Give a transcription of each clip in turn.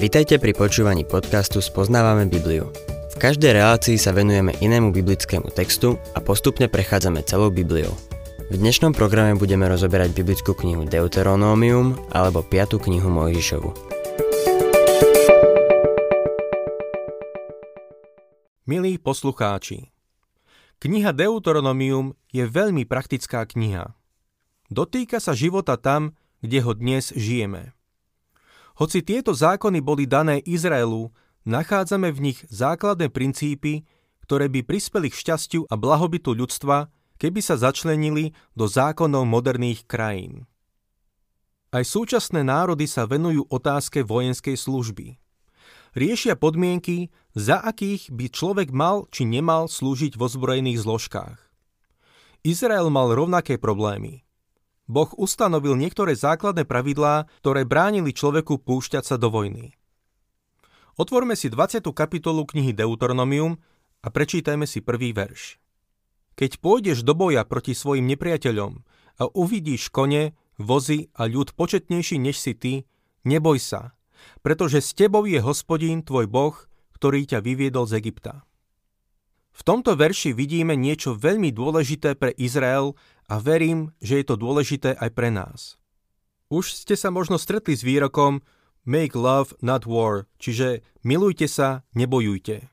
Vitajte pri počúvaní podcastu Spoznávame Bibliu. V každej relácii sa venujeme inému biblickému textu a postupne prechádzame celou Bibliou. V dnešnom programe budeme rozoberať biblickú knihu Deuteronómium alebo 5. knihu Mojžišovu. Milí poslucháči, kniha Deuteronomium je veľmi praktická kniha. Dotýka sa života tam, kde ho dnes žijeme. Hoci tieto zákony boli dané Izraelu, nachádzame v nich základné princípy, ktoré by prispeli k šťastiu a blahobytu ľudstva, keby sa začlenili do zákonov moderných krajín. Aj súčasné národy sa venujú otázke vojenskej služby. Riešia podmienky, za akých by človek mal či nemal slúžiť vo zbrojených zložkách. Izrael mal rovnaké problémy. Boh ustanovil niektoré základné pravidlá, ktoré bránili človeku púšťať sa do vojny. Otvorme si 20. kapitolu knihy Deuteronomium a prečítajme si prvý verš. Keď pôjdeš do boja proti svojim nepriateľom a uvidíš kone, vozy a ľud početnejší než si ty, neboj sa, pretože s tebou je hospodín tvoj Boh, ktorý ťa vyviedol z Egypta. V tomto verši vidíme niečo veľmi dôležité pre Izrael a verím, že je to dôležité aj pre nás. Už ste sa možno stretli s výrokom Make love, not war, čiže milujte sa, nebojujte.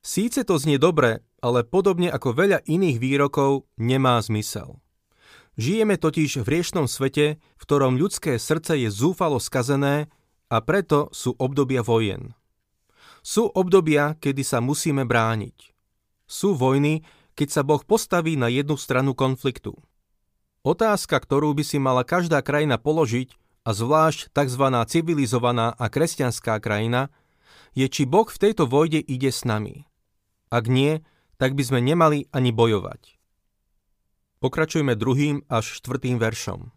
Síce to znie dobre, ale podobne ako veľa iných výrokov nemá zmysel. Žijeme totiž v riešnom svete, v ktorom ľudské srdce je zúfalo skazené a preto sú obdobia vojen. Sú obdobia, kedy sa musíme brániť. Sú vojny, keď sa Boh postaví na jednu stranu konfliktu. Otázka, ktorú by si mala každá krajina položiť, a zvlášť tzv. civilizovaná a kresťanská krajina, je, či Boh v tejto vojde ide s nami. Ak nie, tak by sme nemali ani bojovať. Pokračujme druhým až štvrtým veršom.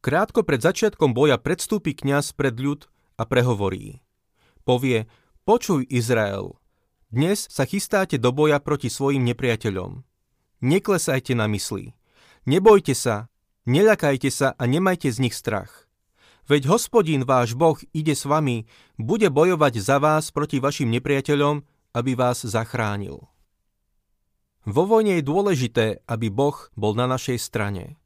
Krátko pred začiatkom boja predstúpi kňaz pred ľud a prehovorí. Povie, počuj Izrael, dnes sa chystáte do boja proti svojim nepriateľom. Neklesajte na mysli. Nebojte sa, neľakajte sa a nemajte z nich strach. Veď hospodín váš Boh ide s vami, bude bojovať za vás proti vašim nepriateľom, aby vás zachránil. Vo vojne je dôležité, aby Boh bol na našej strane.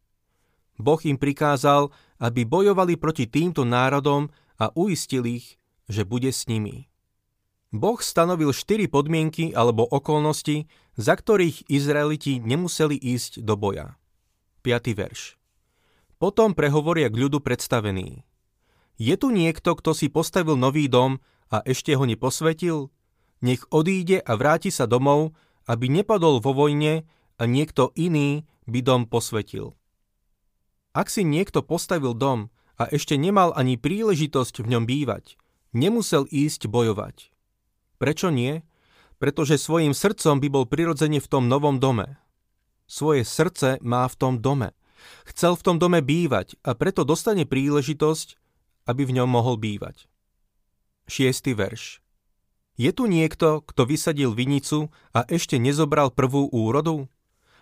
Boh im prikázal, aby bojovali proti týmto národom a uistil ich, že bude s nimi. Boh stanovil štyri podmienky alebo okolnosti, za ktorých Izraeliti nemuseli ísť do boja. 5. verš. Potom prehovoria k ľudu predstavený. Je tu niekto, kto si postavil nový dom a ešte ho neposvetil? Nech odíde a vráti sa domov, aby nepadol vo vojne a niekto iný by dom posvetil. Ak si niekto postavil dom a ešte nemal ani príležitosť v ňom bývať, nemusel ísť bojovať. Prečo nie? Pretože svojim srdcom by bol prirodzene v tom novom dome. Svoje srdce má v tom dome. Chcel v tom dome bývať a preto dostane príležitosť, aby v ňom mohol bývať. Šiestý verš. Je tu niekto, kto vysadil vinicu a ešte nezobral prvú úrodu?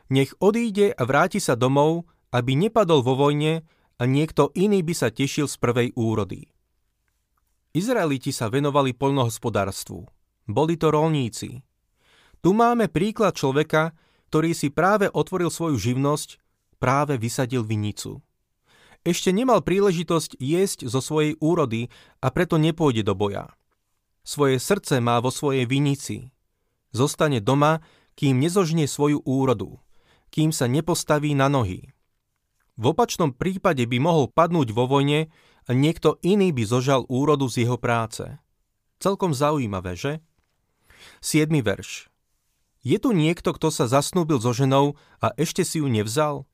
Nech odíde a vráti sa domov, aby nepadol vo vojne a niekto iný by sa tešil z prvej úrody. Izraeliti sa venovali poľnohospodárstvu. Boli to rolníci. Tu máme príklad človeka, ktorý si práve otvoril svoju živnosť, práve vysadil vinicu. Ešte nemal príležitosť jesť zo svojej úrody a preto nepôjde do boja. Svoje srdce má vo svojej vinici. Zostane doma, kým nezožnie svoju úrodu, kým sa nepostaví na nohy. V opačnom prípade by mohol padnúť vo vojne a niekto iný by zožal úrodu z jeho práce. Celkom zaujímavé, že? 7. verš. Je tu niekto, kto sa zasnúbil so ženou a ešte si ju nevzal?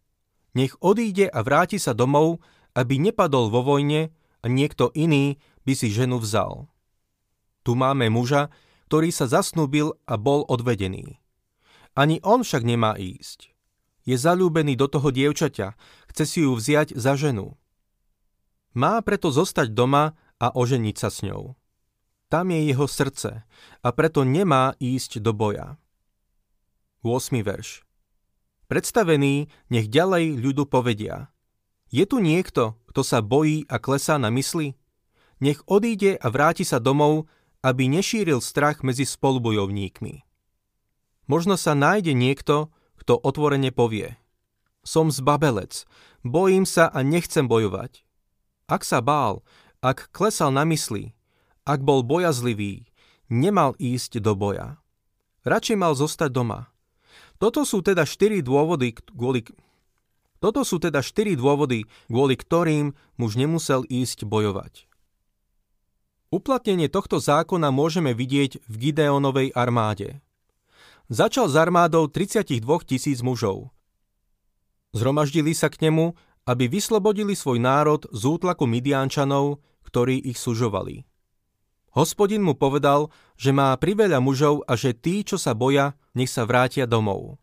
Nech odíde a vráti sa domov, aby nepadol vo vojne a niekto iný by si ženu vzal. Tu máme muža, ktorý sa zasnúbil a bol odvedený. Ani on však nemá ísť. Je zalúbený do toho dievčaťa, chce si ju vziať za ženu. Má preto zostať doma a oženiť sa s ňou. Tam je jeho srdce a preto nemá ísť do boja. 8. verš. Predstavený nech ďalej ľudu povedia. Je tu niekto, kto sa bojí a klesá na mysli? nech odíde a vráti sa domov, aby nešíril strach medzi spolubojovníkmi. Možno sa nájde niekto, kto otvorene povie Som zbabelec, bojím sa a nechcem bojovať. Ak sa bál, ak klesal na mysli, ak bol bojazlivý, nemal ísť do boja. Radšej mal zostať doma. Toto sú teda štyri dôvody, kvôli, toto sú teda štyri dôvody, kvôli ktorým muž nemusel ísť bojovať. Uplatnenie tohto zákona môžeme vidieť v Gideonovej armáde. Začal s armádou 32 tisíc mužov. Zhromaždili sa k nemu, aby vyslobodili svoj národ z útlaku Midiančanov, ktorí ich sužovali. Hospodin mu povedal, že má priveľa mužov a že tí, čo sa boja, nech sa vrátia domov.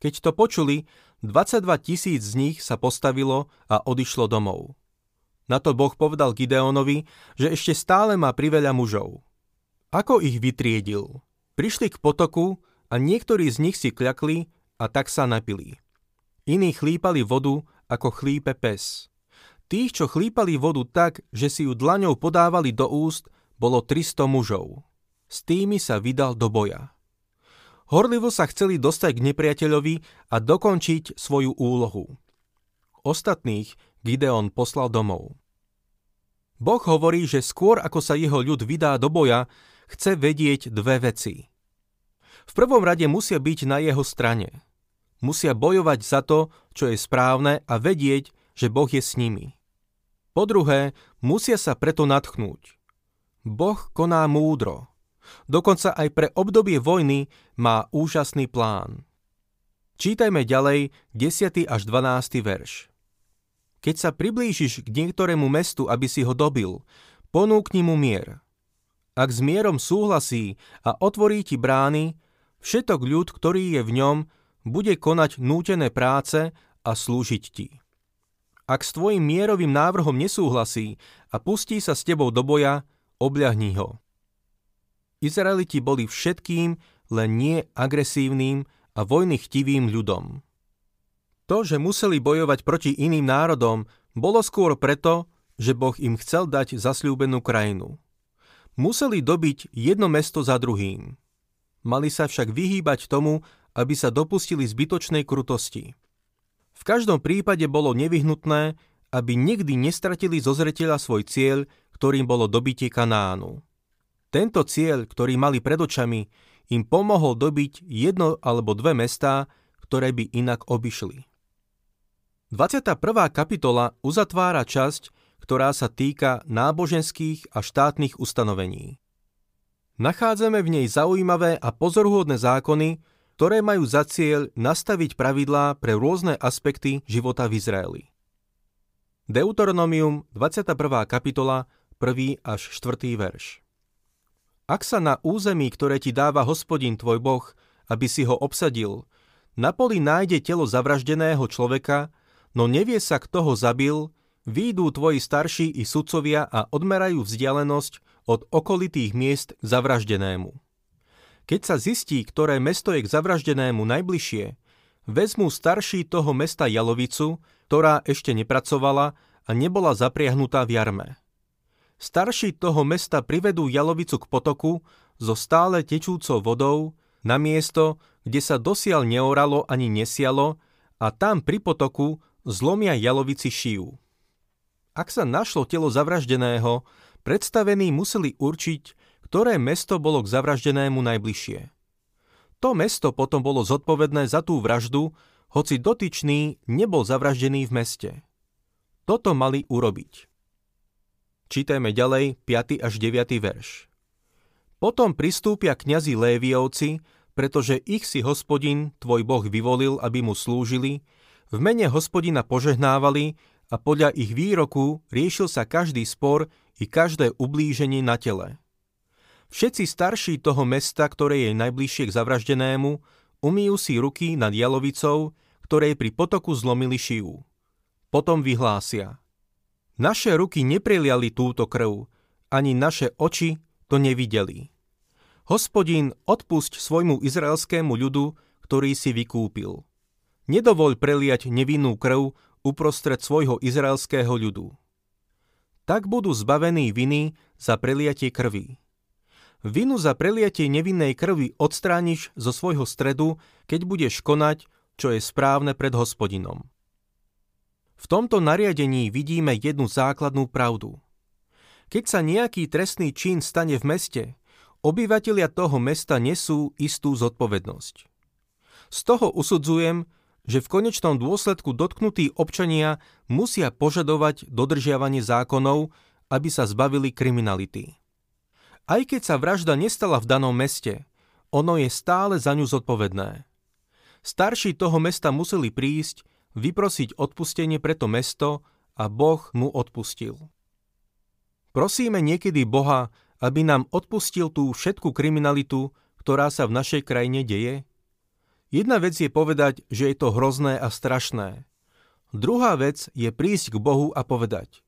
Keď to počuli, 22 tisíc z nich sa postavilo a odišlo domov. Na to Boh povedal Gideonovi, že ešte stále má priveľa mužov. Ako ich vytriedil? Prišli k potoku a niektorí z nich si kľakli a tak sa napili. Iní chlípali vodu, ako chlípe pes. Tých, čo chlípali vodu tak, že si ju dlaňou podávali do úst, bolo 300 mužov. S tými sa vydal do boja. Horlivo sa chceli dostať k nepriateľovi a dokončiť svoju úlohu. Ostatných Gideon poslal domov. Boh hovorí, že skôr ako sa jeho ľud vydá do boja, chce vedieť dve veci. V prvom rade musia byť na jeho strane. Musia bojovať za to, čo je správne a vedieť, že Boh je s nimi. Po druhé, musia sa preto natchnúť. Boh koná múdro. Dokonca aj pre obdobie vojny má úžasný plán. Čítajme ďalej 10. až 12. verš. Keď sa priblížiš k niektorému mestu, aby si ho dobil, ponúkni mu mier. Ak s mierom súhlasí a otvorí ti brány, všetok ľud, ktorý je v ňom, bude konať nútené práce a slúžiť ti. Ak s tvojim mierovým návrhom nesúhlasí a pustí sa s tebou do boja, obľahni ho. Izraeliti boli všetkým, len nie agresívnym a vojny chtivým ľudom. To, že museli bojovať proti iným národom, bolo skôr preto, že Boh im chcel dať zasľúbenú krajinu. Museli dobiť jedno mesto za druhým. Mali sa však vyhýbať tomu, aby sa dopustili zbytočnej krutosti. V každom prípade bolo nevyhnutné, aby nikdy nestratili zo zreteľa svoj cieľ, ktorým bolo dobitie Kanánu. Tento cieľ, ktorý mali pred očami, im pomohol dobiť jedno alebo dve mestá, ktoré by inak obišli. 21. kapitola uzatvára časť, ktorá sa týka náboženských a štátnych ustanovení. Nachádzame v nej zaujímavé a pozoruhodné zákony, ktoré majú za cieľ nastaviť pravidlá pre rôzne aspekty života v Izraeli. Deuteronomium 21. kapitola 1. až 4. verš. Ak sa na území, ktoré ti dáva hospodin tvoj boh, aby si ho obsadil, na poli nájde telo zavraždeného človeka, no nevie sa, kto ho zabil, výjdú tvoji starší i sudcovia a odmerajú vzdialenosť od okolitých miest k zavraždenému. Keď sa zistí, ktoré mesto je k zavraždenému najbližšie, vezmú starší toho mesta jalovicu, ktorá ešte nepracovala a nebola zapriahnutá v jarme. Starší toho mesta privedú jalovicu k potoku so stále tečúcou vodou na miesto, kde sa dosiaľ neoralo ani nesialo a tam pri potoku zlomia jalovici šiju. Ak sa našlo telo zavraždeného, predstavení museli určiť, ktoré mesto bolo k zavraždenému najbližšie. To mesto potom bolo zodpovedné za tú vraždu, hoci dotyčný nebol zavraždený v meste. Toto mali urobiť. Čítajme ďalej 5. až 9. verš. Potom pristúpia kňazi Léviovci, pretože ich si hospodin, tvoj boh, vyvolil, aby mu slúžili, v mene hospodina požehnávali a podľa ich výroku riešil sa každý spor i každé ublíženie na tele. Všetci starší toho mesta, ktoré je najbližšie k zavraždenému, umýjú si ruky nad jalovicou, ktorej pri potoku zlomili šiju. Potom vyhlásia – naše ruky nepreliali túto krv, ani naše oči to nevideli. Hospodin, odpusť svojmu izraelskému ľudu, ktorý si vykúpil. Nedovoľ preliať nevinnú krv uprostred svojho izraelského ľudu. tak budú zbavení viny za preliatie krvi. Vinu za preliatie nevinnej krvi odstrániš zo svojho stredu, keď budeš konať, čo je správne pred hospodinom. V tomto nariadení vidíme jednu základnú pravdu. Keď sa nejaký trestný čin stane v meste, obyvatelia toho mesta nesú istú zodpovednosť. Z toho usudzujem, že v konečnom dôsledku dotknutí občania musia požadovať dodržiavanie zákonov, aby sa zbavili kriminality. Aj keď sa vražda nestala v danom meste, ono je stále za ňu zodpovedné. Starší toho mesta museli prísť, vyprosiť odpustenie pre to mesto a Boh mu odpustil. Prosíme niekedy Boha, aby nám odpustil tú všetku kriminalitu, ktorá sa v našej krajine deje? Jedna vec je povedať, že je to hrozné a strašné. Druhá vec je prísť k Bohu a povedať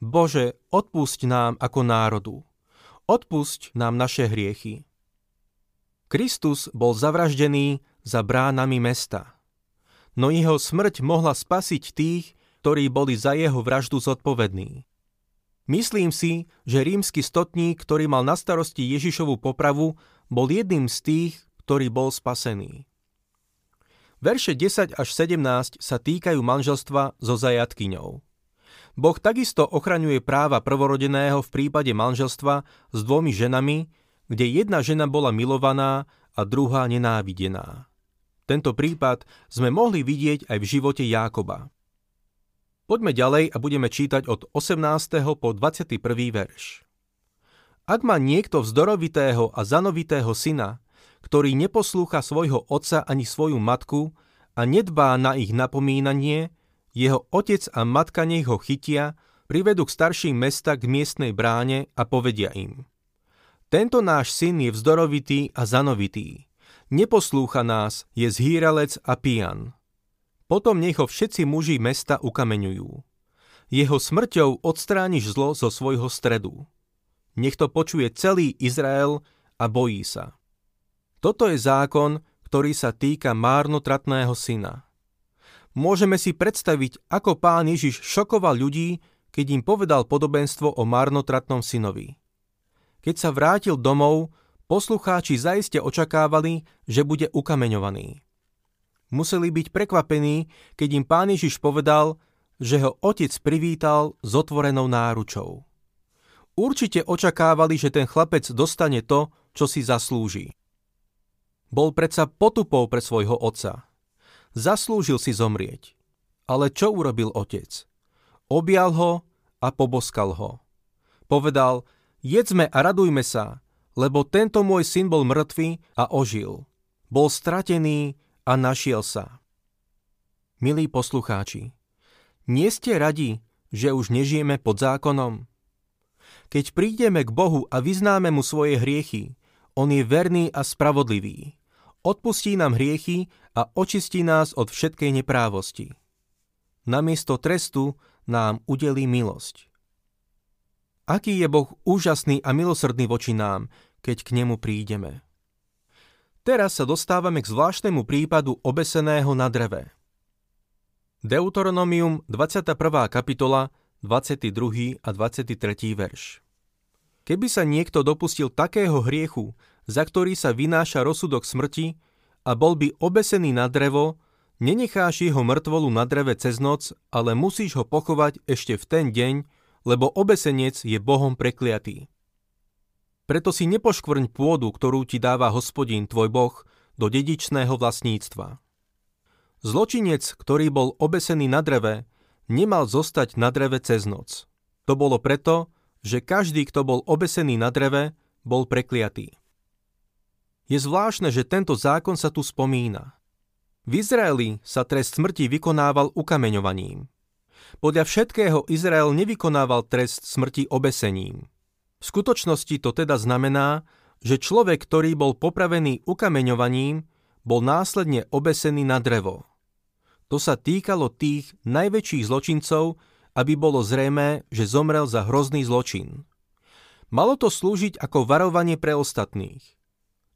Bože, odpusť nám ako národu. Odpusť nám naše hriechy. Kristus bol zavraždený za bránami mesta. No jeho smrť mohla spasiť tých, ktorí boli za jeho vraždu zodpovední. Myslím si, že rímsky stotník, ktorý mal na starosti Ježišovu popravu, bol jedným z tých, ktorý bol spasený. Verše 10 až 17 sa týkajú manželstva so zajatkyňou. Boh takisto ochraňuje práva prvorodeného v prípade manželstva s dvomi ženami, kde jedna žena bola milovaná a druhá nenávidená. Tento prípad sme mohli vidieť aj v živote Jákoba. Poďme ďalej a budeme čítať od 18. po 21. verš. Ak má niekto vzdorovitého a zanovitého syna, ktorý neposlúcha svojho otca ani svoju matku a nedbá na ich napomínanie, jeho otec a matka nech ho chytia, privedú k starším mesta k miestnej bráne a povedia im. Tento náš syn je vzdorovitý a zanovitý. Neposlúcha nás, je zhýralec a pijan. Potom nech ho všetci muži mesta ukameňujú. Jeho smrťou odstrániš zlo zo svojho stredu. Nech to počuje celý Izrael a bojí sa. Toto je zákon, ktorý sa týka márnotratného syna. Môžeme si predstaviť, ako pán Ježiš šokoval ľudí, keď im povedal podobenstvo o márnotratnom synovi. Keď sa vrátil domov, poslucháči zaiste očakávali, že bude ukameňovaný. Museli byť prekvapení, keď im pán Ježiš povedal, že ho otec privítal s otvorenou náručou. Určite očakávali, že ten chlapec dostane to, čo si zaslúži. Bol predsa potupou pre svojho otca. Zaslúžil si zomrieť. Ale čo urobil otec? Objal ho a poboskal ho. Povedal, jedzme a radujme sa, lebo tento môj syn bol mŕtvý a ožil. Bol stratený a našiel sa. Milí poslucháči, nie ste radi, že už nežijeme pod zákonom? Keď prídeme k Bohu a vyznáme mu svoje hriechy, on je verný a spravodlivý odpustí nám hriechy a očistí nás od všetkej neprávosti. Namiesto trestu nám udelí milosť. Aký je Boh úžasný a milosrdný voči nám, keď k nemu prídeme. Teraz sa dostávame k zvláštnemu prípadu obeseného na dreve. Deuteronomium 21. kapitola 22. a 23. verš. Keby sa niekto dopustil takého hriechu, za ktorý sa vynáša rozsudok smrti a bol by obesený na drevo, nenecháš jeho mŕtvolu na dreve cez noc, ale musíš ho pochovať ešte v ten deň, lebo obesenec je Bohom prekliatý. Preto si nepoškvrň pôdu, ktorú ti dáva hospodín tvoj Boh, do dedičného vlastníctva. Zločinec, ktorý bol obesený na dreve, nemal zostať na dreve cez noc. To bolo preto, že každý, kto bol obesený na dreve, bol prekliatý. Je zvláštne, že tento zákon sa tu spomína. V Izraeli sa trest smrti vykonával ukameňovaním. Podľa všetkého Izrael nevykonával trest smrti obesením. V skutočnosti to teda znamená, že človek, ktorý bol popravený ukameňovaním, bol následne obesený na drevo. To sa týkalo tých najväčších zločincov, aby bolo zrejmé, že zomrel za hrozný zločin. Malo to slúžiť ako varovanie pre ostatných –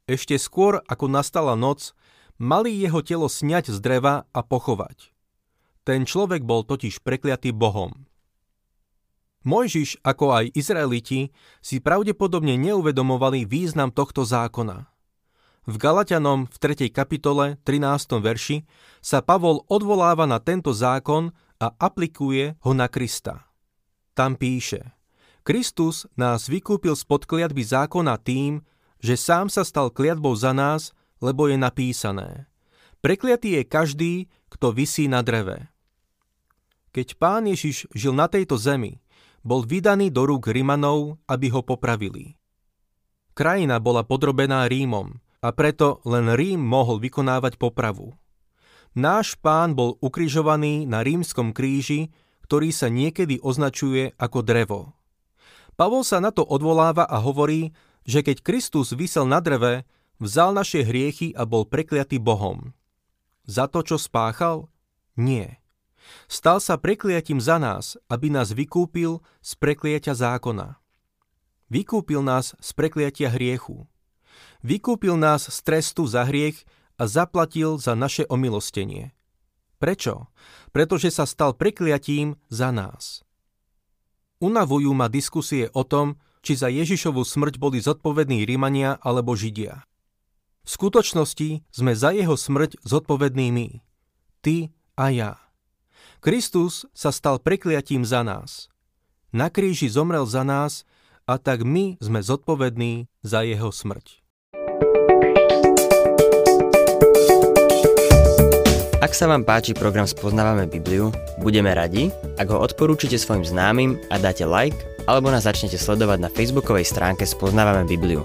ešte skôr, ako nastala noc, mali jeho telo sňať z dreva a pochovať. Ten človek bol totiž prekliatý Bohom. Mojžiš, ako aj Izraeliti, si pravdepodobne neuvedomovali význam tohto zákona. V Galatianom v 3. kapitole 13. verši sa Pavol odvoláva na tento zákon a aplikuje ho na Krista. Tam píše Kristus nás vykúpil spod kliatby zákona tým, že sám sa stal kliatbou za nás, lebo je napísané. Prekliatý je každý, kto visí na dreve. Keď pán Ježiš žil na tejto zemi, bol vydaný do rúk Rimanov, aby ho popravili. Krajina bola podrobená Rímom a preto len Rím mohol vykonávať popravu. Náš pán bol ukrižovaný na rímskom kríži, ktorý sa niekedy označuje ako drevo. Pavol sa na to odvoláva a hovorí, že keď Kristus vysel na dreve, vzal naše hriechy a bol prekliatý Bohom. Za to, čo spáchal? Nie. Stal sa prekliatím za nás, aby nás vykúpil z prekliatia zákona. Vykúpil nás z prekliatia hriechu. Vykúpil nás z trestu za hriech a zaplatil za naše omilostenie. Prečo? Pretože sa stal prekliatím za nás. Unavujú ma diskusie o tom, či za Ježišovu smrť boli zodpovední Rímania alebo Židia. V skutočnosti sme za jeho smrť zodpovední my. Ty a ja. Kristus sa stal prekliatím za nás. Na kríži zomrel za nás a tak my sme zodpovední za jeho smrť. Ak sa vám páči program Spoznávame Bibliu, budeme radi, ak ho odporúčite svojim známym a dáte like, alebo nás začnete sledovať na facebookovej stránke Spoznávame Bibliu.